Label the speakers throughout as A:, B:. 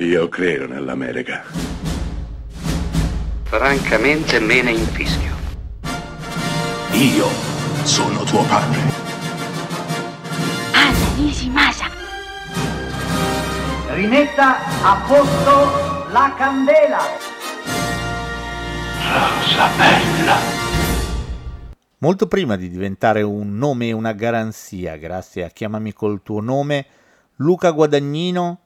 A: Io credo nell'America.
B: Francamente me ne infischio.
C: Io sono tuo padre.
D: Anna Nishimasa.
E: Rimetta a posto la candela.
A: Rosa bella.
F: Molto prima di diventare un nome e una garanzia, grazie a Chiamami col tuo nome, Luca Guadagnino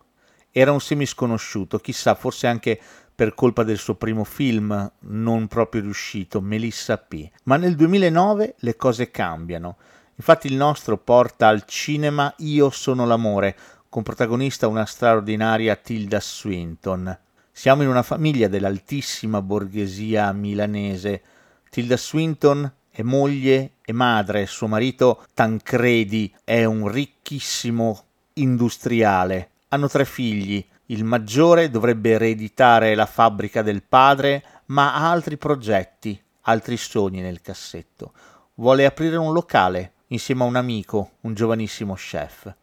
F: era un semisconosciuto, chissà, forse anche per colpa del suo primo film non proprio riuscito, Melissa P. Ma nel 2009 le cose cambiano. Infatti il nostro porta al cinema Io sono l'amore, con protagonista una straordinaria Tilda Swinton. Siamo in una famiglia dell'altissima borghesia milanese. Tilda Swinton è moglie e madre, suo marito Tancredi è un ricchissimo industriale. Hanno tre figli. Il maggiore dovrebbe ereditare la fabbrica del padre, ma ha altri progetti, altri sogni nel cassetto. Vuole aprire un locale insieme a un amico, un giovanissimo chef.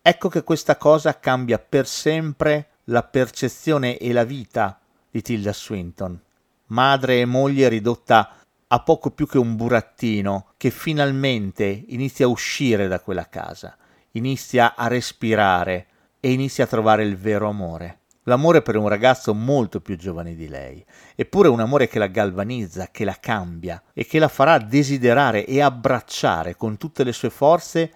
F: Ecco che questa cosa cambia per sempre la percezione e la vita di Tilda Swinton, madre e moglie ridotta a poco più che un burattino che finalmente inizia a uscire da quella casa inizia a respirare e inizia a trovare il vero amore. L'amore per un ragazzo molto più giovane di lei, eppure un amore che la galvanizza, che la cambia e che la farà desiderare e abbracciare con tutte le sue forze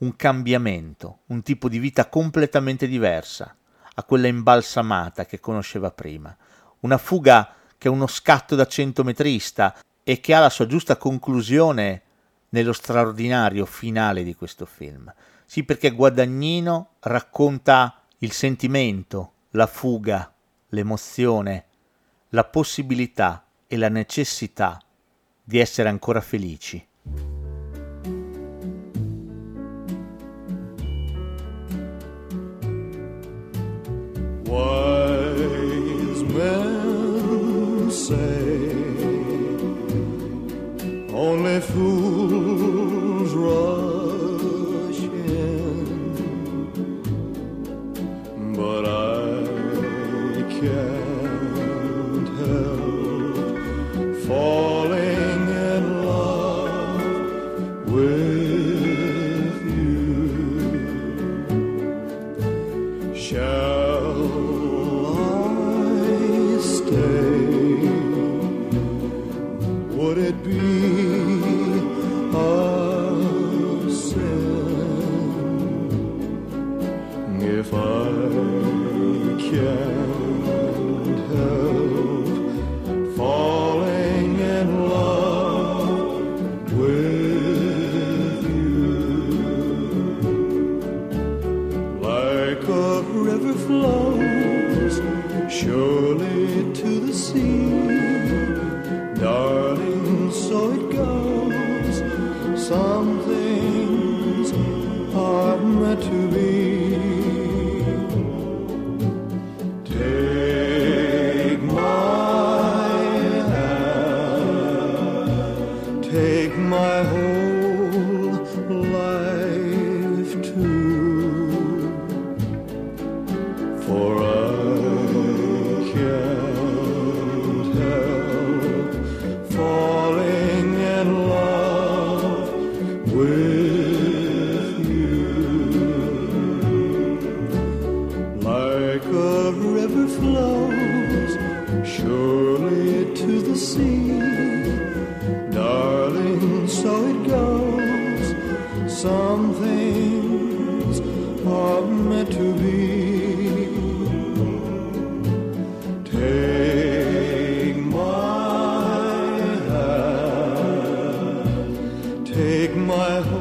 F: un cambiamento, un tipo di vita completamente diversa a quella imbalsamata che conosceva prima, una fuga che è uno scatto da centometrista e che ha la sua giusta conclusione nello straordinario finale di questo film. Sì, perché Guadagnino racconta il sentimento, la fuga, l'emozione, la possibilità e la necessità di essere ancora felici.
G: Wise men say only fools Show. Like a river flows surely to the sea. Darling, so it goes. see. Darling, so it goes. Some things are meant to be. Take my hand, take my.